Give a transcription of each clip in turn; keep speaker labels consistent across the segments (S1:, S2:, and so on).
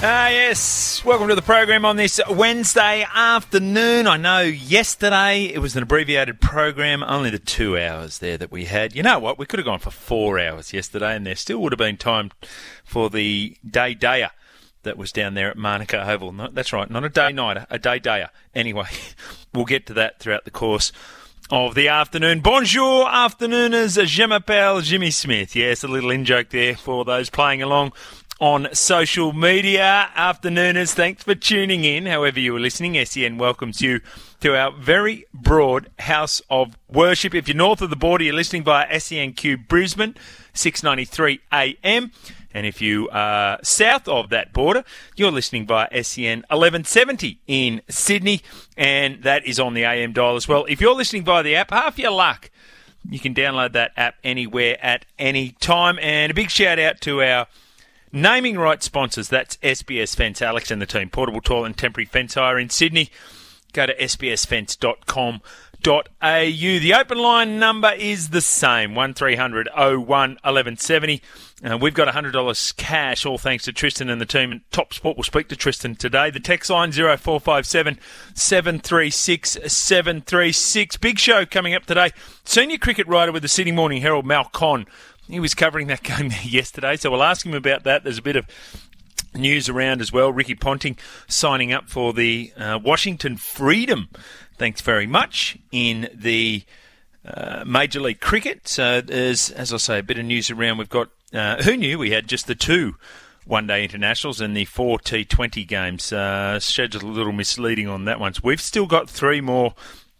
S1: Ah, yes. Welcome to the program on this Wednesday afternoon. I know yesterday it was an abbreviated program, only the two hours there that we had. You know what? We could have gone for four hours yesterday, and there still would have been time for the day dayer that was down there at Manuka Oval. No, that's right, not a day nighter, a day dayer. Anyway, we'll get to that throughout the course of the afternoon. Bonjour, afternooners. Je m'appelle Jimmy Smith. Yes, a little in joke there for those playing along on social media. Afternooners, thanks for tuning in. However, you are listening, SEN welcomes you to our very broad house of worship. If you're north of the border, you're listening via SENQ Brisbane, 693 AM. And if you are south of that border, you're listening via SEN 1170 in Sydney, and that is on the AM dial as well. If you're listening via the app, half your luck. You can download that app anywhere at any time. And a big shout out to our Naming rights sponsors, that's SBS Fence, Alex and the team, portable toilet and temporary fence hire in Sydney. Go to sbsfence.com.au. The open line number is the same, 1300 01 1170. Uh, we've got $100 cash, all thanks to Tristan and the team. And Top Sport will speak to Tristan today. The text line 0457 736 736. Big show coming up today. Senior cricket writer with the Sydney Morning Herald, Mal Conn. He was covering that game yesterday, so we'll ask him about that. There's a bit of news around as well. Ricky Ponting signing up for the uh, Washington Freedom. Thanks very much in the uh, Major League Cricket. So there's, as I say, a bit of news around. We've got uh, who knew we had just the two one day internationals and the four T20 games. Uh, schedule a little misleading on that one. So we've still got three more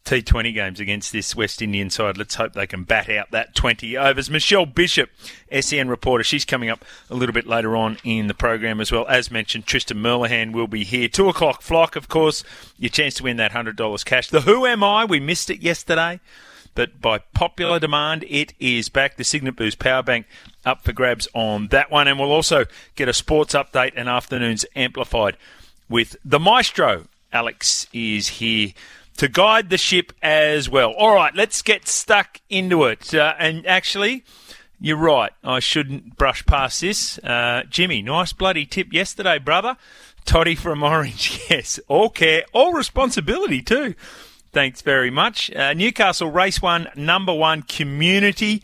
S1: T20 games against this West Indian side. Let's hope they can bat out that 20 overs. Michelle Bishop, SEN reporter, she's coming up a little bit later on in the program as well. As mentioned, Tristan Merlihan will be here. Two o'clock flock, of course, your chance to win that $100 cash. The Who Am I? We missed it yesterday. But by popular demand, it is back. The Cygnett Boost Power Bank up for grabs on that one. And we'll also get a sports update and afternoons amplified with the maestro. Alex is here to guide the ship as well. All right, let's get stuck into it. Uh, and actually, you're right. I shouldn't brush past this. Uh, Jimmy, nice bloody tip yesterday, brother. Toddy from Orange. Yes, all care, all responsibility too. Thanks very much. Uh, Newcastle Race One, number one community.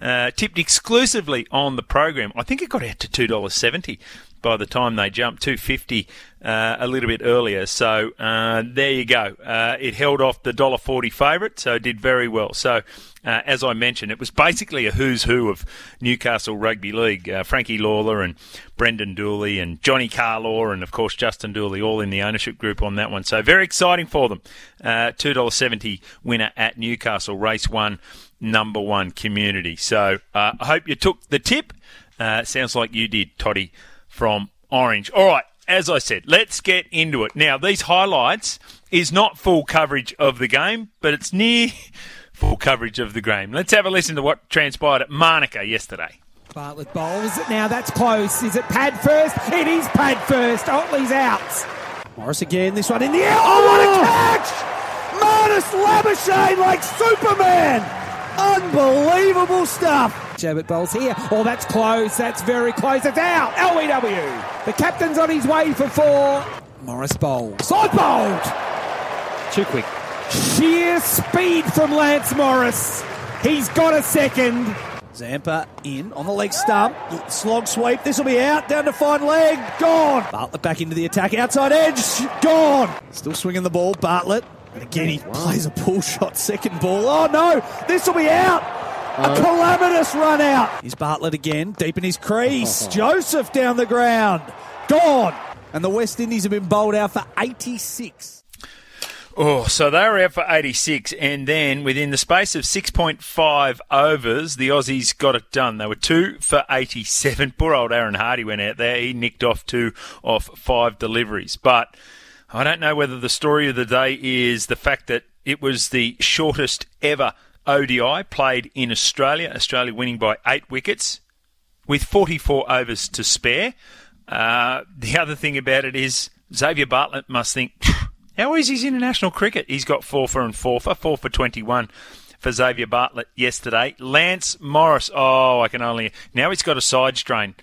S1: Uh, tipped exclusively on the program. I think it got out to two dollars seventy by the time they jumped 250 uh, a little bit earlier. So uh, there you go. Uh, it held off the $1.40 favourite, so it did very well. So uh, as I mentioned, it was basically a who's who of Newcastle Rugby League. Uh, Frankie Lawler and Brendan Dooley and Johnny Carlaw and, of course, Justin Dooley all in the ownership group on that one. So very exciting for them. Uh, $2.70 winner at Newcastle, race one, number one community. So I hope you took the tip. sounds like you did, Toddy from Orange. All right, as I said, let's get into it. Now, these highlights is not full coverage of the game, but it's near full coverage of the game. Let's have a listen to what transpired at Manuka yesterday.
S2: Bartlett bowls it now. That's close. Is it pad first? It is pad first. Ottley's out. Morris again. This one in the air. Oh, what a oh! catch! Marnus Labuschagne like Superman. Unbelievable stuff. Jabbett bowls here. Oh, that's close. That's very close. It's out. LBW. The captain's on his way for four. Morris bowled. Side bowled.
S3: Too quick.
S2: Sheer speed from Lance Morris. He's got a second. Zampa in on the leg stump. Slog sweep. This will be out. Down to fine leg. Gone. Bartlett back into the attack. Outside edge. Gone. Still swinging the ball. Bartlett. And again, he plays a pull shot. Second ball. Oh no. This will be out. A uh, calamitous run out. He's Bartlett again. Deep in his crease. Joseph down the ground. Gone. And the West Indies have been bowled out for 86.
S1: Oh, so they were out for 86, and then within the space of 6.5 overs, the Aussies got it done. They were two for 87. Poor old Aaron Hardy went out there. He nicked off two off five deliveries. But I don't know whether the story of the day is the fact that it was the shortest ever ODI played in Australia, Australia winning by eight wickets with 44 overs to spare. Uh, the other thing about it is Xavier Bartlett must think, how is his international cricket? He's got four for and four for, four for 21 for Xavier Bartlett yesterday. Lance Morris, oh, I can only, now he's got a side strain,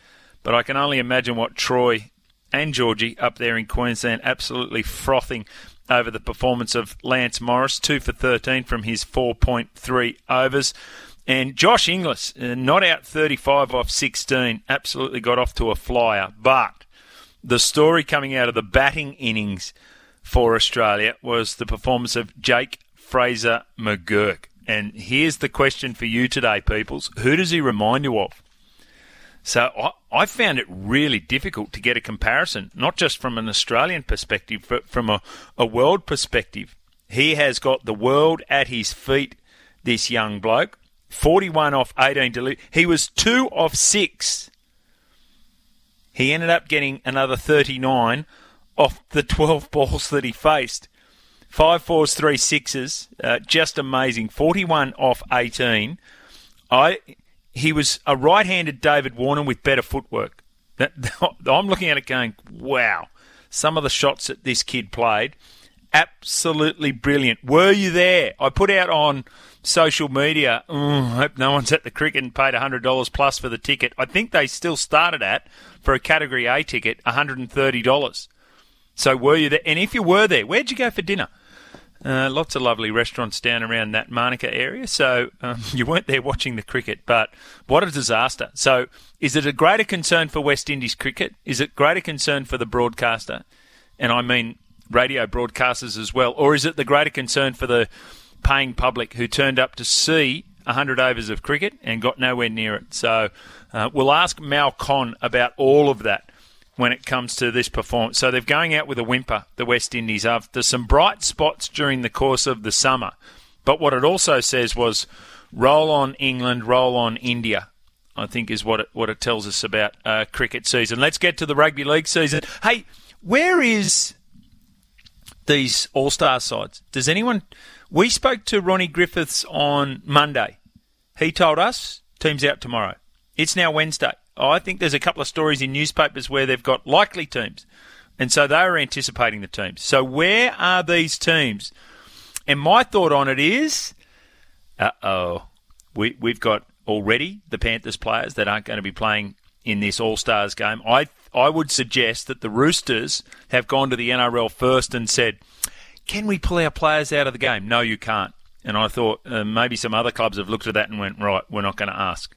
S1: but I can only imagine what Troy and Georgie up there in Queensland absolutely frothing over the performance of Lance Morris, two for 13 from his 4.3 overs. And Josh Inglis, uh, not out 35 off 16, absolutely got off to a flyer. But the story coming out of the batting innings for Australia was the performance of Jake Fraser McGurk. And here's the question for you today, peoples. Who does he remind you of? So I, I found it really difficult to get a comparison, not just from an Australian perspective, but from a, a world perspective. He has got the world at his feet, this young bloke. 41 off 18 deli- He was 2 off 6. He ended up getting another 39 off the 12 balls that he faced. Five fours, three sixes, uh, just amazing. 41 off 18. I he was a right-handed David Warner with better footwork. I'm looking at it going, wow. Some of the shots that this kid played, absolutely brilliant. Were you there? I put out on social media. Mm, I hope no one's at the cricket and paid $100 plus for the ticket. I think they still started at for a Category A ticket $130. So were you there? And if you were there, where'd you go for dinner? Uh, lots of lovely restaurants down around that Manuka area. So um, you weren't there watching the cricket, but what a disaster. So is it a greater concern for West Indies cricket? Is it greater concern for the broadcaster? And I mean radio broadcasters as well. Or is it the greater concern for the paying public who turned up to see 100 overs of cricket and got nowhere near it? So uh, we'll ask Mal Conn about all of that when it comes to this performance. So they're going out with a whimper, the West Indies, after some bright spots during the course of the summer. But what it also says was roll on England, roll on India. I think is what it what it tells us about uh, cricket season. Let's get to the rugby league season. Hey, where is these All Star sides? Does anyone? We spoke to Ronnie Griffiths on Monday. He told us teams out tomorrow. It's now Wednesday. I think there's a couple of stories in newspapers where they've got likely teams. And so they are anticipating the teams. So where are these teams? And my thought on it is, uh oh, we we've got already the Panthers players that aren't going to be playing in this All Stars game. I I would suggest that the Roosters have gone to the NRL first and said, "Can we pull our players out of the game?" No, you can't. And I thought uh, maybe some other clubs have looked at that and went, "Right, we're not going to ask."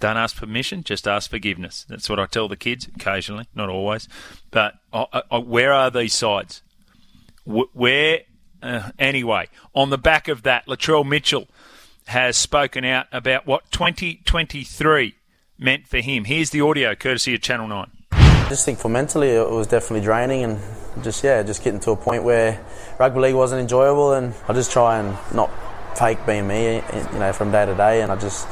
S1: Don't ask permission, just ask forgiveness. That's what I tell the kids occasionally, not always. But I, I, where are these sides? Where, uh, anyway, on the back of that, Latrell Mitchell has spoken out about what 2023 meant for him. Here's the audio, courtesy of Channel 9.
S4: I just think for mentally it was definitely draining and just, yeah, just getting to a point where rugby league wasn't enjoyable and I just try and not fake being me, you know, from day to day and I just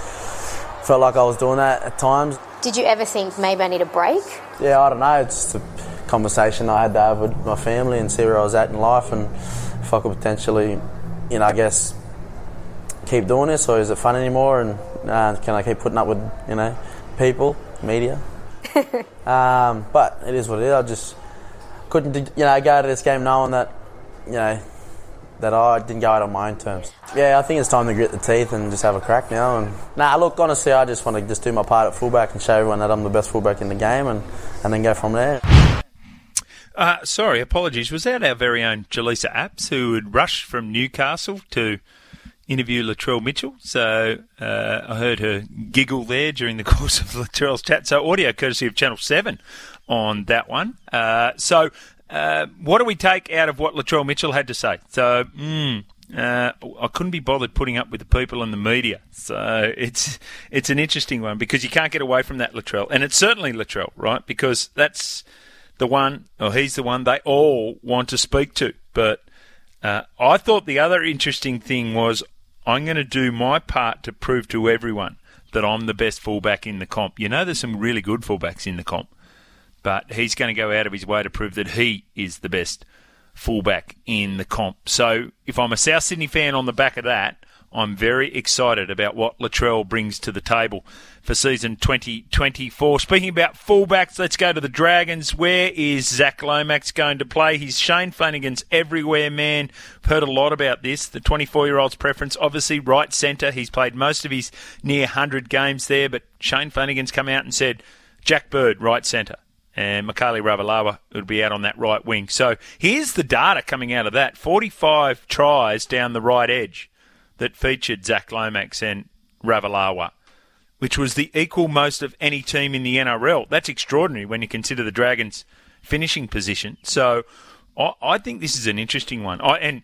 S4: felt like I was doing that at times.
S5: Did you ever think maybe I need a break?
S4: Yeah, I don't know. It's a conversation I had to have with my family and see where I was at in life and if I could potentially, you know, I guess keep doing this or is it fun anymore and uh, can I keep putting up with, you know, people, media? um, but it is what it is. I just couldn't, you know, go to this game knowing that, you know, that I didn't go out on my own terms. Yeah, I think it's time to grit the teeth and just have a crack now. And nah, look, honestly, I just want to just do my part at fullback and show everyone that I'm the best fullback in the game, and and then go from there.
S1: Uh, sorry, apologies. Was that our very own Jaleesa Apps who had rushed from Newcastle to interview Latrell Mitchell. So uh, I heard her giggle there during the course of Latrell's chat. So audio courtesy of Channel 7 on that one. Uh, so uh, what do we take out of what Latrell Mitchell had to say? So, mm, uh, I couldn't be bothered putting up with the people in the media. So it's it's an interesting one because you can't get away from that Latrell, and it's certainly Latrell, right? Because that's the one, or he's the one they all want to speak to. But uh, I thought the other interesting thing was I'm going to do my part to prove to everyone that I'm the best fullback in the comp. You know, there's some really good fullbacks in the comp, but he's going to go out of his way to prove that he is the best fullback in the comp. So if I'm a South Sydney fan on the back of that, I'm very excited about what Latrell brings to the table for season 2024. Speaking about fullbacks, let's go to the Dragons. Where is Zach Lomax going to play? He's Shane Flanagan's everywhere man. I've Heard a lot about this. The 24 year old's preference, obviously, right centre. He's played most of his near 100 games there, but Shane Flanagan's come out and said, Jack Bird, right centre and Mikaele Ravalawa would be out on that right wing. So here's the data coming out of that 45 tries down the right edge that featured Zach Lomax and Ravalawa, which was the equal most of any team in the NRL. That's extraordinary when you consider the Dragons' finishing position. So I, I think this is an interesting one. I, and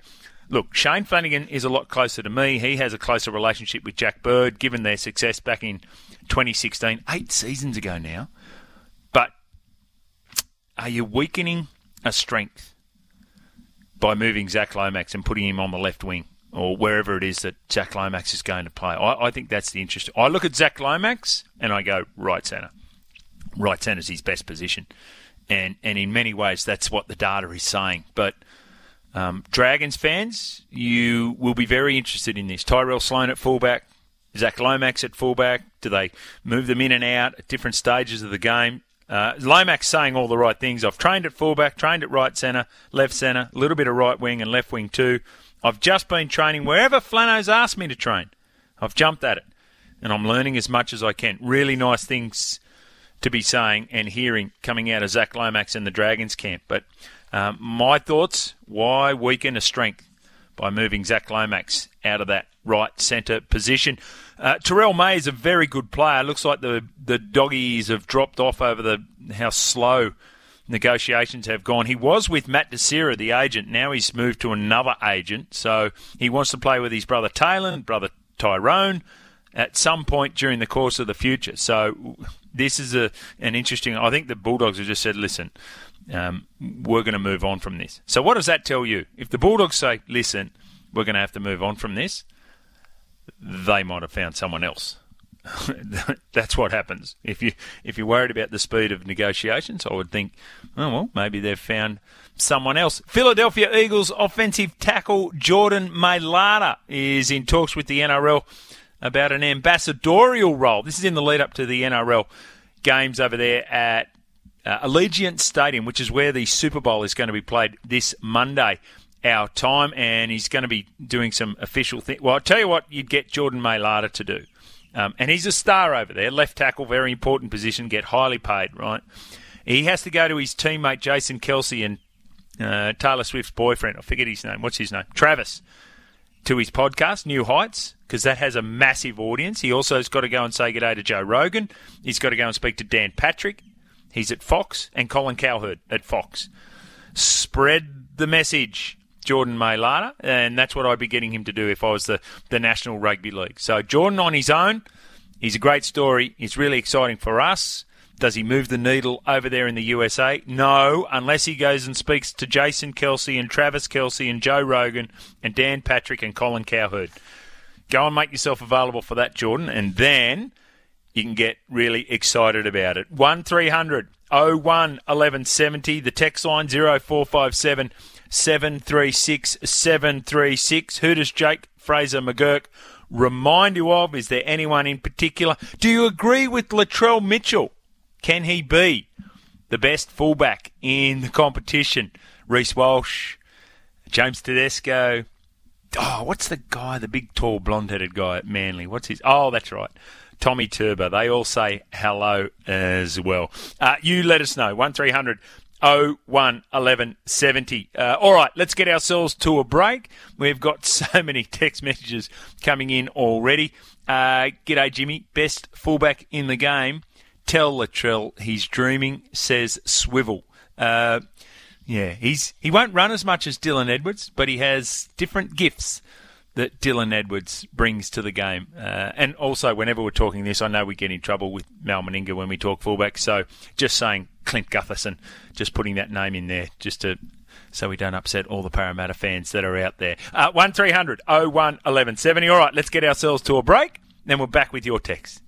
S1: look, Shane Flanagan is a lot closer to me. He has a closer relationship with Jack Bird, given their success back in 2016, eight seasons ago now. Are you weakening a strength by moving Zach Lomax and putting him on the left wing or wherever it is that Zach Lomax is going to play? I, I think that's the interest. I look at Zach Lomax and I go right centre. Right centre is his best position, and and in many ways that's what the data is saying. But um, Dragons fans, you will be very interested in this. Tyrell Sloan at fullback, Zach Lomax at fullback. Do they move them in and out at different stages of the game? Uh, Lomax saying all the right things. I've trained at fullback, trained at right centre, left centre, a little bit of right wing and left wing too. I've just been training wherever Flano's asked me to train. I've jumped at it, and I'm learning as much as I can. Really nice things to be saying and hearing coming out of Zach Lomax in the Dragons camp. But um, my thoughts: why weaken a strength by moving Zach Lomax out of that right centre position? Uh, Terrell May is a very good player. Looks like the the doggies have dropped off over the how slow negotiations have gone. He was with Matt Desira, the agent. Now he's moved to another agent. So he wants to play with his brother Taylan, brother Tyrone, at some point during the course of the future. So this is a an interesting. I think the Bulldogs have just said, listen. Um, we're going to move on from this. So, what does that tell you? If the Bulldogs say, listen, we're going to have to move on from this, they might have found someone else. That's what happens. If you if you're worried about the speed of negotiations, I would think, oh well, maybe they've found someone else. Philadelphia Eagles offensive tackle Jordan Mailata is in talks with the NRL about an ambassadorial role. This is in the lead up to the NRL games over there at uh, Allegiant Stadium, which is where the Super Bowl is going to be played this Monday our time, and he's going to be doing some official things. Well, I'll tell you what, you'd get Jordan Mailata to do. Um, and he's a star over there, left tackle, very important position, get highly paid, right? He has to go to his teammate Jason Kelce and uh, Taylor Swift's boyfriend. I forget his name. What's his name? Travis. To his podcast, New Heights, because that has a massive audience. He also has got to go and say good day to Joe Rogan. He's got to go and speak to Dan Patrick. He's at Fox and Colin Cowherd at Fox. Spread the message. Jordan Mailata, and that's what I'd be getting him to do if I was the, the National Rugby League. So Jordan on his own, he's a great story. It's really exciting for us. Does he move the needle over there in the USA? No, unless he goes and speaks to Jason Kelce and Travis Kelce and Joe Rogan and Dan Patrick and Colin Cowherd. Go and make yourself available for that, Jordan, and then you can get really excited about it. 1300 01 1170, the text line 0457 736 736. Who does Jake Fraser McGurk remind you of? Is there anyone in particular? Do you agree with Latrell Mitchell? Can he be the best fullback in the competition? Reece Walsh, James Tedesco. Oh, what's the guy, the big, tall, blonde headed guy at Manly? What's his? Oh, that's right. Tommy Turbo. They all say hello as well. Uh, you let us know. 1300 01 1170. Uh, all right, let's get ourselves to a break. We've got so many text messages coming in already. Uh, g'day, Jimmy. Best fullback in the game. Tell Latrell he's dreaming, says Swivel. Uh, yeah, he's he won't run as much as Dylan Edwards, but he has different gifts that Dylan Edwards brings to the game. Uh, and also, whenever we're talking this, I know we get in trouble with Mal Meninga when we talk fullback. So just saying Clint Gutherson, just putting that name in there, just to so we don't upset all the Parramatta fans that are out there. Uh, 1300 01 1170. All right, let's get ourselves to a break. Then we're back with your text.